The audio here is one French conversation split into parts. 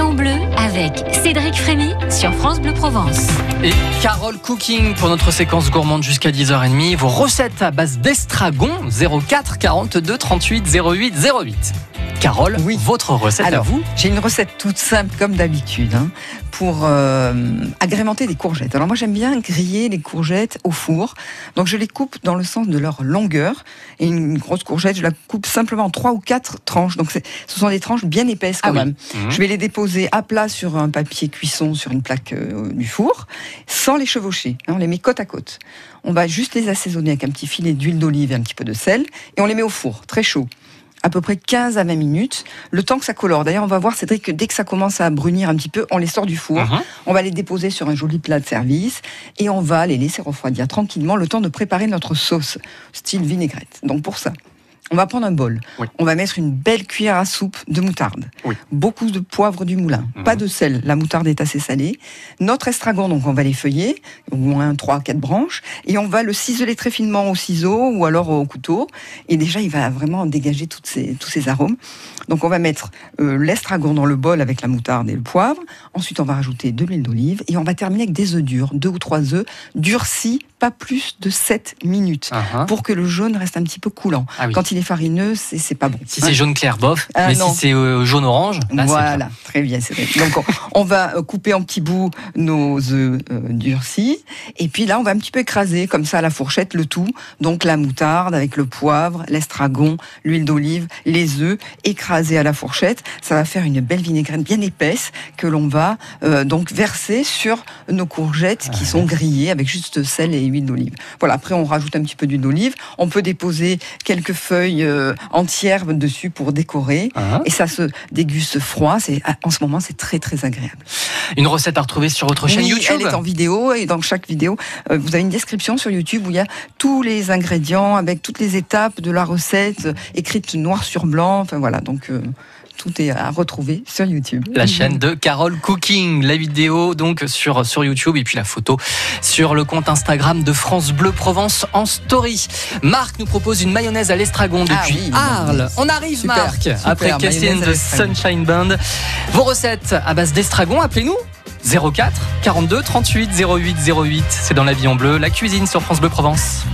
en bleu avec Cédric Frémy sur France Bleu Provence. Et Carole Cooking pour notre séquence gourmande jusqu'à 10h30. Vos recettes à base d'estragon 04 42 38 08 08. Carole, Oui. votre recette Alors, à vous J'ai une recette toute simple comme d'habitude hein, pour euh, agrémenter des courgettes. Alors moi j'aime bien griller les courgettes au four. Donc je les coupe dans le sens de leur longueur. Et une grosse courgette, je la coupe simplement en trois ou quatre tranches. Donc ce sont des tranches bien épaisses quand Ah oui. même. Mhm. Je vais les déposer à plat sur un papier cuisson sur une plaque euh, du four, sans les chevaucher. hein, on les met côte à côte. On va juste les assaisonner avec un petit filet d'huile d'olive et un petit peu de sel. Et on les met au four, très chaud à peu près 15 à 20 minutes, le temps que ça colore. D'ailleurs, on va voir, Cédric, que dès que ça commence à brunir un petit peu, on les sort du four, Mhm. on va les déposer sur un joli plat de service et on va les laisser refroidir tranquillement le temps de préparer notre sauce, style vinaigrette. Donc pour ça, on va prendre un bol, Oui. on va mettre une belle cuillère à soupe de moutarde, Oui. beaucoup de poivre du moulin, Mhm. pas de sel, la moutarde est assez salée, notre estragon, donc on va les feuiller, au moins 3-4 branches, et on va le ciseler très finement au ciseau ou alors au couteau, et déjà il va vraiment dégager toutes ces, tous ces arômes. Donc on va mettre euh, l'estragon dans le bol avec la moutarde et le poivre, ensuite on va rajouter de l'huile d'olive, et on va terminer avec des œufs durs, deux ou trois œufs, durcis, pas plus de 7 minutes, Mhm. pour que le jaune reste un petit peu coulant. Ah oui. Quand il est farineux, c'est pas bon. Si c'est jaune clair, bof. Ah, mais non. si c'est euh, jaune orange, là, voilà, bien. très bien, vrai. Donc on, on va euh, couper en petits bouts nos œufs euh, durcis, et puis là on va un petit peu écraser comme ça à la fourchette le tout. Donc la moutarde avec le poivre, l'estragon, l'huile d'olive, les œufs écrasés à la fourchette. Ça va faire une belle vinaigrette bien épaisse que l'on va euh, donc verser sur nos courgettes qui sont grillées avec juste sel et huile d'olive. Voilà. Après on rajoute un petit peu d'huile d'olive. On peut déposer quelques feuilles euh, entières dessus pour décorer. Mhm. Et ça se déguste froid. C'est en ce moment, c'est très très agréable. Une recette à retrouver sur votre chaîne Oui, YouTube. Elle est en vidéo et dans chaque vidéo, euh, vous avez une description sur YouTube où il y a tous les ingrédients avec toutes les étapes de la recette euh, écrites noir sur blanc. Enfin voilà, donc euh, tout est à retrouver sur YouTube. La chaîne de Carole Cooking, la vidéo donc sur, sur YouTube et puis la photo sur le compte Instagram de France Bleu Provence en story. Marc nous propose une mayonnaise à l'estragon Ah depuis oui, Arles. On arrive Super, Marc super, après à de. Sunshine Band. Vos recettes à base d'estragon, appelez-nous 04 42 38 08 08. C'est dans la vie en bleu, la cuisine sur France Bleu Provence.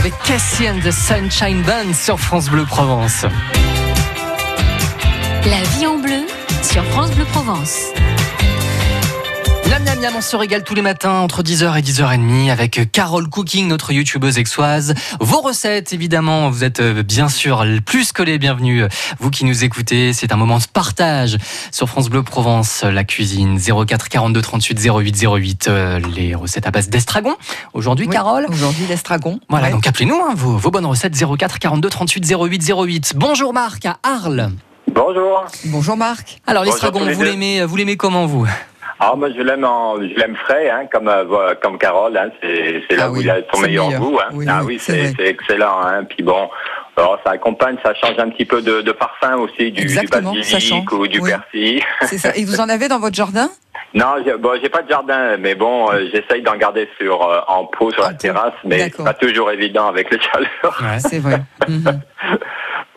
Avec Cassie and the Sunshine Band sur France Bleu Provence. La vie en bleu sur France Bleu Provence. Miam on se régale tous les matins entre 10h et 10h30 avec Carole Cooking, notre youtubeuse exoise. Vos recettes, évidemment, vous êtes euh, bien sûr plus que les bienvenus. Vous qui nous écoutez, c'est un moment de partage sur France Bleu Provence, la cuisine 04 42 38 08 08, les recettes à base d'estragon. Aujourd'hui, Oui, Carole Aujourd'hui, l'estragon. Voilà, Ouais. donc appelez-nous hein, vos, vos bonnes recettes 04 42 38 08 08. Bonjour Marc à Arles. Bonjour. Bonjour Marc. Alors l'estragon, l'aimez, vous l'aimez comment vous? Ah, moi, je l'aime en, je l'aime frais, hein, comme, euh, comme Carole, hein, c'est, c'est là Ah où oui, il a son meilleur meilleur. goût, hein. Oui, ah oui, oui, c'est excellent, hein. Puis bon, alors, ça accompagne, ça change un petit peu de, de parfum aussi, du, du basilic ou du oui. persil. C'est ça. Et vous en avez dans votre jardin? Non, j'ai, bon, j'ai pas de jardin, mais bon, euh, j'essaye d'en garder sur, euh, en pot sur En la terrasse, mais c'est pas toujours évident avec les chaleurs. C'est vrai. Mhm.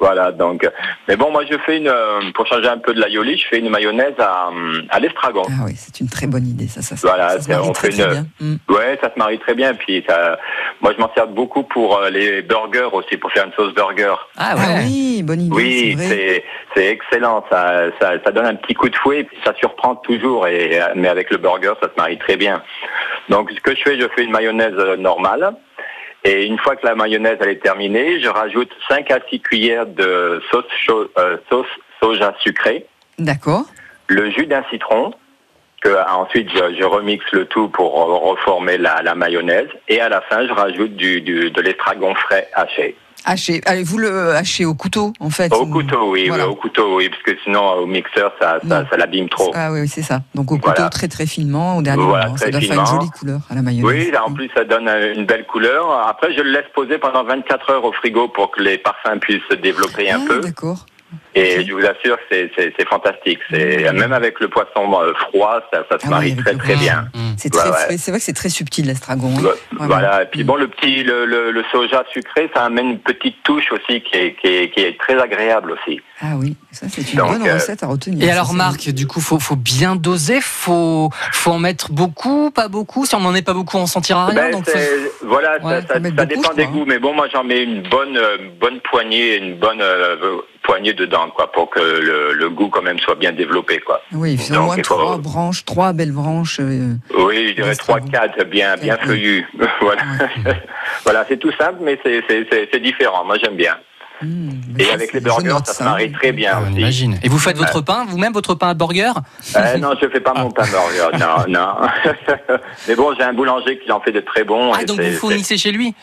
Voilà, donc, mais bon, moi, je fais une, euh, pour changer un peu de l'aioli, je fais une mayonnaise à, à l'estragon. Ah oui, c'est une très bonne idée. Ça, ça, ça, Voilà, ça se marie on très, fait très une- bien. Mhm. Ouais, ça se marie très bien. Puis ça, moi, je m'en sers beaucoup pour euh, les burgers aussi, pour faire une sauce burger. Ah Ah oui, bonne idée. Oui, c'est excellent. Ça, ça, ça donne un petit coup de fouet, et puis ça surprend toujours. Et mais avec le burger, ça se marie très bien. Donc, ce que je fais, je fais une mayonnaise euh, normale. Et une fois que la mayonnaise elle est terminée, je rajoute 5 à 6 cuillères de sauce, euh, sauce soja sucrée, D'accord. le jus d'un citron, que ensuite je, je remixe le tout pour euh, reformer la, la mayonnaise, et à la fin je rajoute du, du- de l'estragon frais haché. Haché. Allez, vous le hachez au couteau, en fait. Au ou- couteau, oui, Voilà. au couteau, oui, parce que sinon au mixeur ça, ça, l'abîme trop. Ah oui, c'est ça. Donc au couteau Voilà. très très finement, au dernier Voilà, moment. Ça doit faire une jolie couleur à la mayonnaise. Oui, en plus ça donne euh, une belle couleur. Après je le laisse poser pendant 24 heures au frigo pour que les parfums puissent se développer un Ah, peu. D'accord. Et je vous assure que c'est- c'est c'est fantastique. C'est Mmh. Même avec le poisson euh, froid, ça, ça se Ah marie très très bien. Mmh. C'est Ouais, très ouais. frais. C'est vrai que c'est très subtil l'estragon. hein. Voilà. Et puis Mm. bon, le petit, le, le, le soja sucré, ça amène une petite touche aussi qui est, qui est, qui est très agréable aussi. Ah oui, ça c'est une Donc, bonne euh, recette à retenir. Et ça, alors Marc, du coup, faut, faut bien doser, faut, faut en mettre beaucoup, pas beaucoup? Si on n'en met pas beaucoup, on sentira rien. Ben, donc faut- c'est- voilà, Ouais, ça, faut ça, mettre ça beaucoup, dépend des crois, hein. goûts, mais bon, moi j'en mets une bonne, euh, bonne poignée, une bonne euh, poignée dedans, quoi, pour que le, le goût quand même soit bien développé, quoi. Oui, c'est au Donc, moins il faut- trois branches, trois belles branches. euh, Oui, je dirais trois, quatre, bien, bien feuillus. voilà, voilà, c'est tout simple, mais c'est- différent. Moi j'aime bien. hmm, Et avec les burgers, ça se marie très bien Ah, aussi. Et vous faites votre pain, vous-même, votre pain à burger Euh, non, je fais pas mon pain burger, non, non. Mais bon, j'ai un boulanger qui en fait de très bons. Ah, et donc vous fournissez chez lui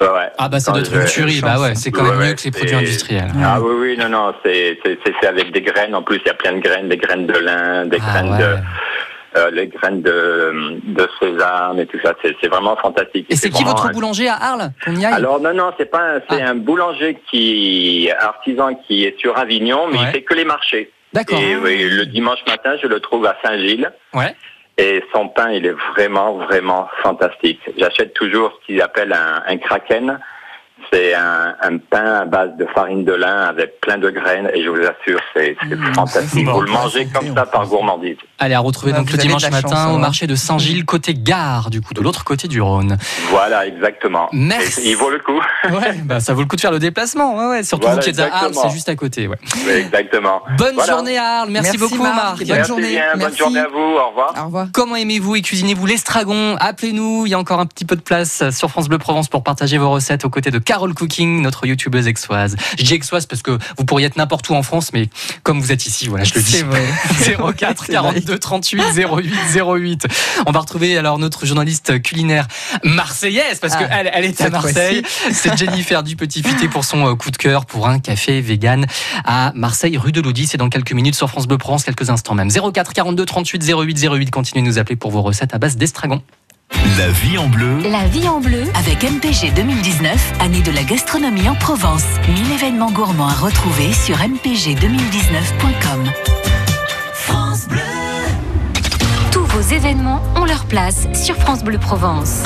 ouais. Ah bah doit être je- une tuerie. Bah ouais, c'est quand même Ouais, mieux que les c'est- produits industriels. Ah oui, oui, non, non, c'est c'est- c'est avec des graines. En plus, il y a plein de graines, des graines de lin, des Ah graines de, euh, les graines de, de sésame et tout ça. C'est c'est vraiment fantastique. Et c'est qui votre un- boulanger à Arles Qu'on y aille Alors non, non, c'est pas, un- c'est Ah. un boulanger qui artisan qui est sur Avignon, mais Ouais. il fait que les marchés. D'accord. Et oui, le dimanche matin, je le trouve à Saint-Gilles. Ouais. Et son pain, il est vraiment, vraiment fantastique. J'achète toujours ce qu'il appelle un, un kraken. C'est un, un pain à base de farine de lin avec plein de graines et je vous assure, c'est Mmh, fantastique. c'est Vous le bon. mangez comme ça bon. par gourmandise. Allez, à retrouver Bah, donc le dimanche chance, matin au alors. marché de Saint-Gilles, côté gare, du coup, de l'autre côté du Rhône. Voilà, exactement. Merci. Et il vaut le coup. Ouais, bah ça vaut le coup de faire le déplacement. Ouais, ouais. Surtout Voilà, vous qui êtes à Arles, exactement. c'est juste à côté. Ouais. Oui, exactement. Bonne Voilà. journée à Arles. Merci, Merci, beaucoup, Marc, Marc. et bonne Merci journée. bien, bonne Merci. journée à vous. Au revoir. Au revoir. Comment aimez-vous et cuisinez-vous l'estragon? Appelez-nous, il y a encore un petit peu de place sur France Bleu Provence pour partager vos recettes aux côtés de Carole Cooking, notre youtubeuse exoise. Je dis exoise parce que vous pourriez être n'importe où en France, mais comme vous êtes ici, voilà, je le dis. C'est vrai. 04 C'est vrai. 42 38 08 08. On va retrouver alors notre journaliste culinaire marseillaise parce Ah, qu'elle elle est à Marseille. C'est Jennifer du Petit Futé pour son euh, coup de cœur pour un café vegan à Marseille, rue de Lodi. C'est dans quelques minutes sur France Bleu Provence, quelques instants même. 04 42 38 08 08. Continuez de nous appeler pour vos recettes à base d'estragon. La vie en bleu. La vie en bleu Avec MPG 2019, année de la gastronomie en Provence. 1000 événements gourmands à retrouver sur mpg2019.com. Événements ont leur place sur France Bleu Provence.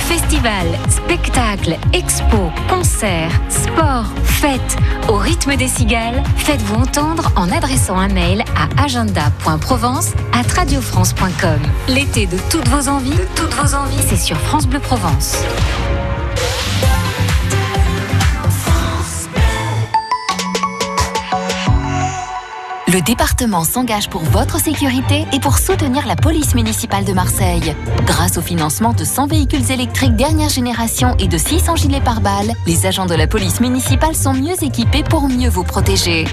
Festivals, spectacles, expos, concerts, sports, fêtes, au rythme des cigales, faites-vous entendre en adressant un mail à agenda.provence à radiofrance.com. L'été de toutes vos envies, toutes vos envies, c'est sur France Bleu Provence. Le département s'engage pour votre sécurité et pour soutenir la police municipale de Marseille. Grâce au financement de 100 véhicules électriques dernière génération et de 600 gilets pare-balles, les agents de la police municipale sont mieux équipés pour mieux vous protéger.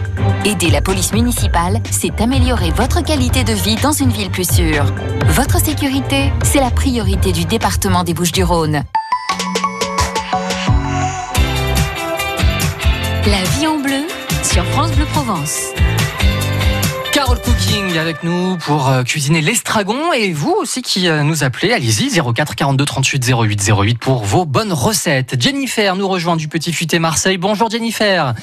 Aider la police municipale, c'est améliorer votre qualité de vie dans une ville plus sûre. Votre sécurité, c'est la priorité du département des Bouches-du-Rhône. La vie en bleu sur France Bleu Provence. Carole Cooking avec nous pour euh, cuisiner l'estragon et vous aussi qui euh, nous appelez, allez-y 04 42 38 08 08 pour vos bonnes recettes. Jennifer nous rejoint du Petit Futé Marseille. Bonjour Jennifer.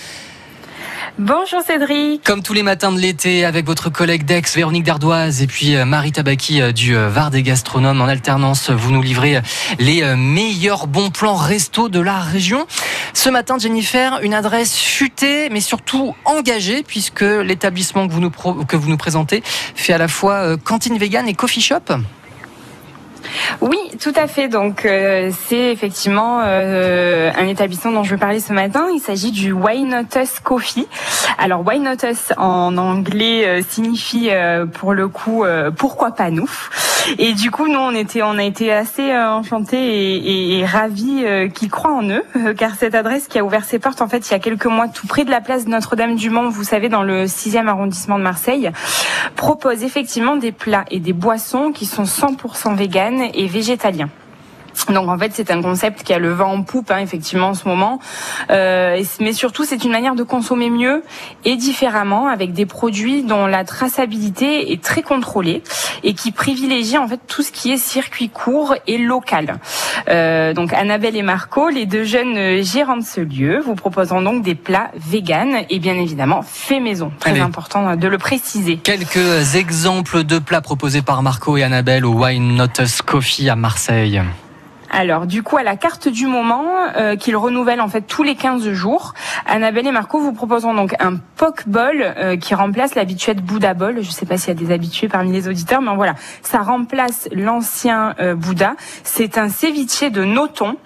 Bonjour Cédric. Comme tous les matins de l'été, avec votre collègue d'Aix, Véronique Dardoise, et puis euh, Marie Tabaki euh, du euh, Var des gastronomes en alternance, vous nous livrez les meilleurs bons plans resto de la région. Ce matin, Jennifer, une adresse futée, mais surtout engagée, puisque l'établissement que vous nous, que vous nous présentez fait à la fois cantine vegan et coffee shop. Oui, tout à fait. Donc, euh, c'est effectivement euh, un établissement dont je veux parler ce matin. Il s'agit du Why Not Us Coffee. Alors, Why Not Us en anglais euh, signifie pour le coup pourquoi pas nous? Et du coup, nous, on était, a été assez enchantés et, et, ravis qu'ils croient en eux, car cette adresse qui a ouvert ses portes en fait il y a quelques mois, tout près de la place Notre-Dame-du-Mont, vous savez, dans le 6e arrondissement de Marseille, propose effectivement des plats et des boissons qui sont 100% véganes et végétalien. Donc en fait c'est un concept qui a le vent en poupe hein, effectivement en ce moment, euh, mais surtout c'est une manière de consommer mieux et différemment avec des produits dont la traçabilité est très contrôlée et qui privilégient en fait tout ce qui est circuit court et local. Euh, donc Annabelle et Marco, les deux jeunes gérants de ce lieu, vous proposeront donc des plats véganes et bien évidemment fait maison. Très important de le préciser. Quelques exemples de plats proposés par Marco et Annabelle au Wine Not Coffee à Marseille. Alors, du coup, à la carte du moment, euh, qu'ils renouvellent en fait tous les 15 jours, Annabelle et Marco vous proposeront donc un poke bowl euh, qui remplace l'habituel Bouddha bowl. Je ne sais pas s'il y a des habitués parmi les auditeurs, mais voilà, ça remplace l'ancien euh, Bouddha. C'est un ceviche de noton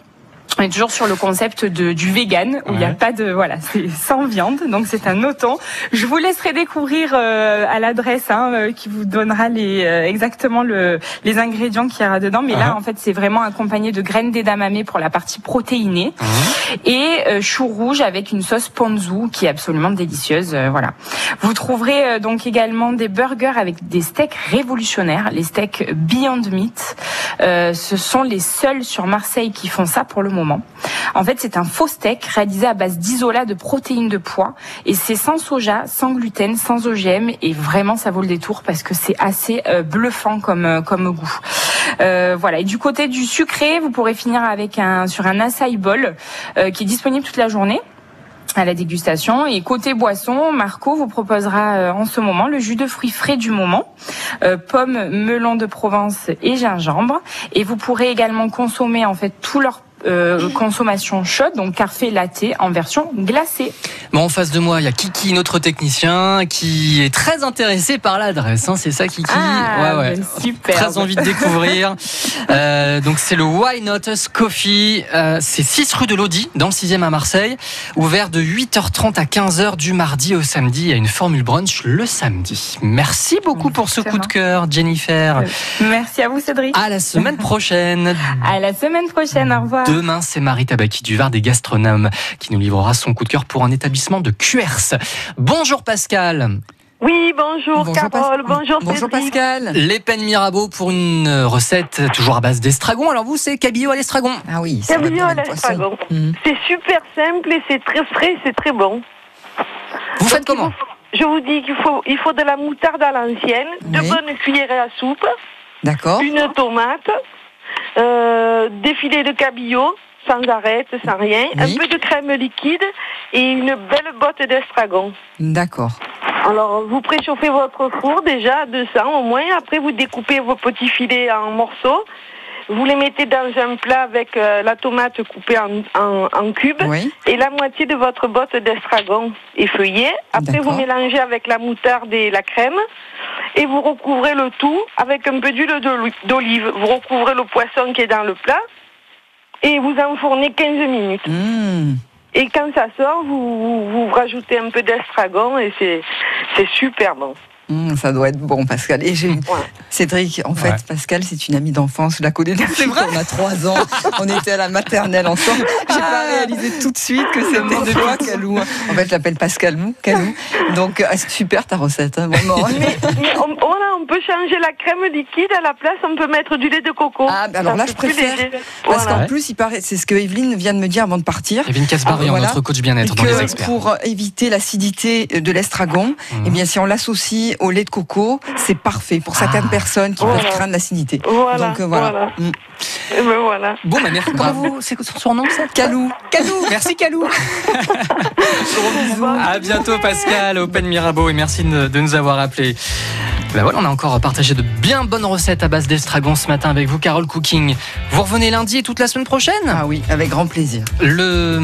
on est toujours sur le concept de, du vegan où il n'y a pas de voilà c'est sans viande donc c'est un auton. Je vous laisserai découvrir euh, à l'adresse hein, euh, qui vous donnera les euh, exactement le, les ingrédients qu'il y aura dedans. Mais là uh-huh. en fait c'est vraiment accompagné de graines d'edamame pour la partie protéinée uh-huh. et chou rouge avec une sauce ponzu qui est absolument délicieuse. voilà. Vous trouverez donc également des burgers avec des steaks révolutionnaires, les steaks Beyond Meat. ce sont les seuls sur Marseille qui font ça pour le moment. En fait, c'est un faux steak réalisé à base d'isolat de protéines de pois et c'est sans soja, sans gluten, sans OGM et vraiment ça vaut le détour parce que c'est assez euh, bluffant comme euh, comme goût. Euh, voilà. Et du côté du sucré, vous pourrez finir avec un sur un acai bowl qui est disponible toute la journée à la dégustation. Et côté boisson, Marco vous proposera en ce moment le jus de fruits frais du moment, pommes, melon de Provence et gingembre. Et vous pourrez également consommer en fait tous leurs euh, consommation chaude, donc café latte en version glacée. Bon, en face de moi, il y a Kiki, notre technicien, qui est très intéressé par l'adresse. Hein, c'est ça, Kiki. Ah, ouais, ouais. Super. Très envie de découvrir. euh, donc, c'est le Why Not Us Coffee. Euh, c'est 6 rue de l'Audi, dans le 6e à Marseille. Ouvert de 8h30 à 15h du mardi au samedi. Il y a une formule brunch le samedi. Merci beaucoup pour ce coup de cœur, Jennifer. Merci à vous, Cédric. À la semaine prochaine. à la semaine prochaine. Au revoir. Demain, c'est Marie Tabaki du Var des gastronomes qui nous livrera son coup de cœur pour un établissement de QRS. Bonjour Pascal. Oui, bonjour, Carole, bonjour, bonjour Pascal. Les peines Mirabeau pour une recette toujours à base d'estragon. Alors vous, c'est cabillaud à l'estragon. Ah oui, cabillaud à l'estragon. Mhm. C'est super simple et c'est très frais, c'est très bon. Vous faites comment Je vous dis qu'il faut, il faut de la moutarde à l'ancienne, deux bonnes cuillères à soupe, D'accord. une tomate, euh, des filets de cabillaud, sans arête, sans rien, un peu de crème liquide et une belle botte d'estragon. D'accord. Alors, vous préchauffez votre four déjà à 200 au moins. Après, vous découpez vos petits filets en morceaux. Vous les mettez dans un plat avec euh, la tomate coupée en, cubes et la moitié de votre botte d'estragon effeuillée. Après, vous mélangez avec la moutarde et la crème et vous recouvrez le tout avec un peu d'huile d'olive. Vous recouvrez le poisson qui est dans le plat et vous enfournez 15 minutes. Mmh. Et quand ça sort, vous, vous, vous rajoutez un peu d'estragon et c'est c'est super bon. Hum, ça doit être bon, Pascal. Et j'ai Cédric, en fait, Ouais. Pascal, c'est une amie d'enfance. Je la connais depuis qu'on a trois ans. On était à la maternelle ensemble. J'ai pas réalisé tout de suite que c'était toi, Calou. En fait, je l'appelle Pascalou, Calou. Donc, ah, c'est super ta recette, hein, vraiment. Mais, mais on, peut changer la crème liquide à la place, on peut mettre du lait de coco. Ah, bah alors là, je préfère. Parce Voilà. qu'en plus, il paraît, c'est ce que Evelyne vient de me dire avant de partir. Kevin Casbarian, Ah, voilà. notre coach bien-être dans les experts. pour éviter l'acidité de l'estragon, Mhm. eh bien, si on l'associe au lait de coco, c'est parfait pour certaines Ah. personnes qui Voilà. peuvent craindre l'acidité. Voilà, Donc euh, voilà. voilà. Mm. Et ben voilà. Bon, bah merci. Comment vous, c'est son surnom, ça? Calou. Calou. Merci, Calou. À bientôt, Pascal, Open Mirabeau, et merci de, de nous avoir appelés. Ben voilà, on a encore partagé de bien bonnes recettes à base d'estragon ce matin avec vous, Carole Cooking. Vous revenez lundi et toute la semaine prochaine Ah oui, avec grand plaisir. le,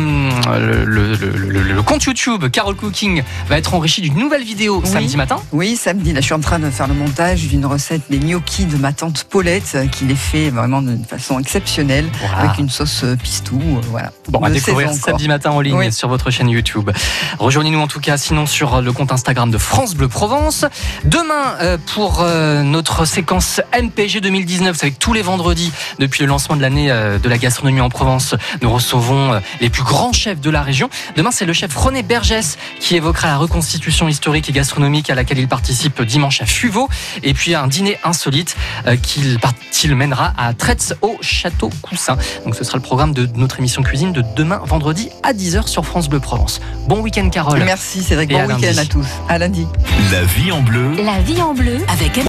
le, le, le- le- le compte YouTube Carole Cooking va être enrichi d'une nouvelle vidéo Oui. samedi matin. Oui, samedi, là, je suis en train de faire le montage d'une recette des gnocchis de ma tante Paulette, euh, qui les fait vraiment d'une façon exceptionnelle, avec une sauce euh, pistou. euh, Voilà. Bon, à découvrir samedi matin en ligne Oui. sur votre chaîne YouTube. Rejoignez-nous en tout cas sinon sur le compte Instagram de France Bleu Provence. Demain, euh, pour euh, notre séquence MPG 2019, c'est avec tous les vendredis depuis le lancement de l'année euh, de la gastronomie en Provence, nous recevons euh, les plus grands chefs de la région. Demain, c'est le chef René Bergès qui évoquera la reconstitution historique et gastronomique à laquelle il participe dimanche à Fuveau. Et puis un dîner insolite qu'il mènera à Tretz au Château Coussin. Donc ce sera le programme de notre émission cuisine de demain vendredi à 10h sur France Bleu Provence. Bon week-end Carole. Merci Cédric, bon à week-end lundi. à tous. À lundi. La vie en bleu. La vie en avec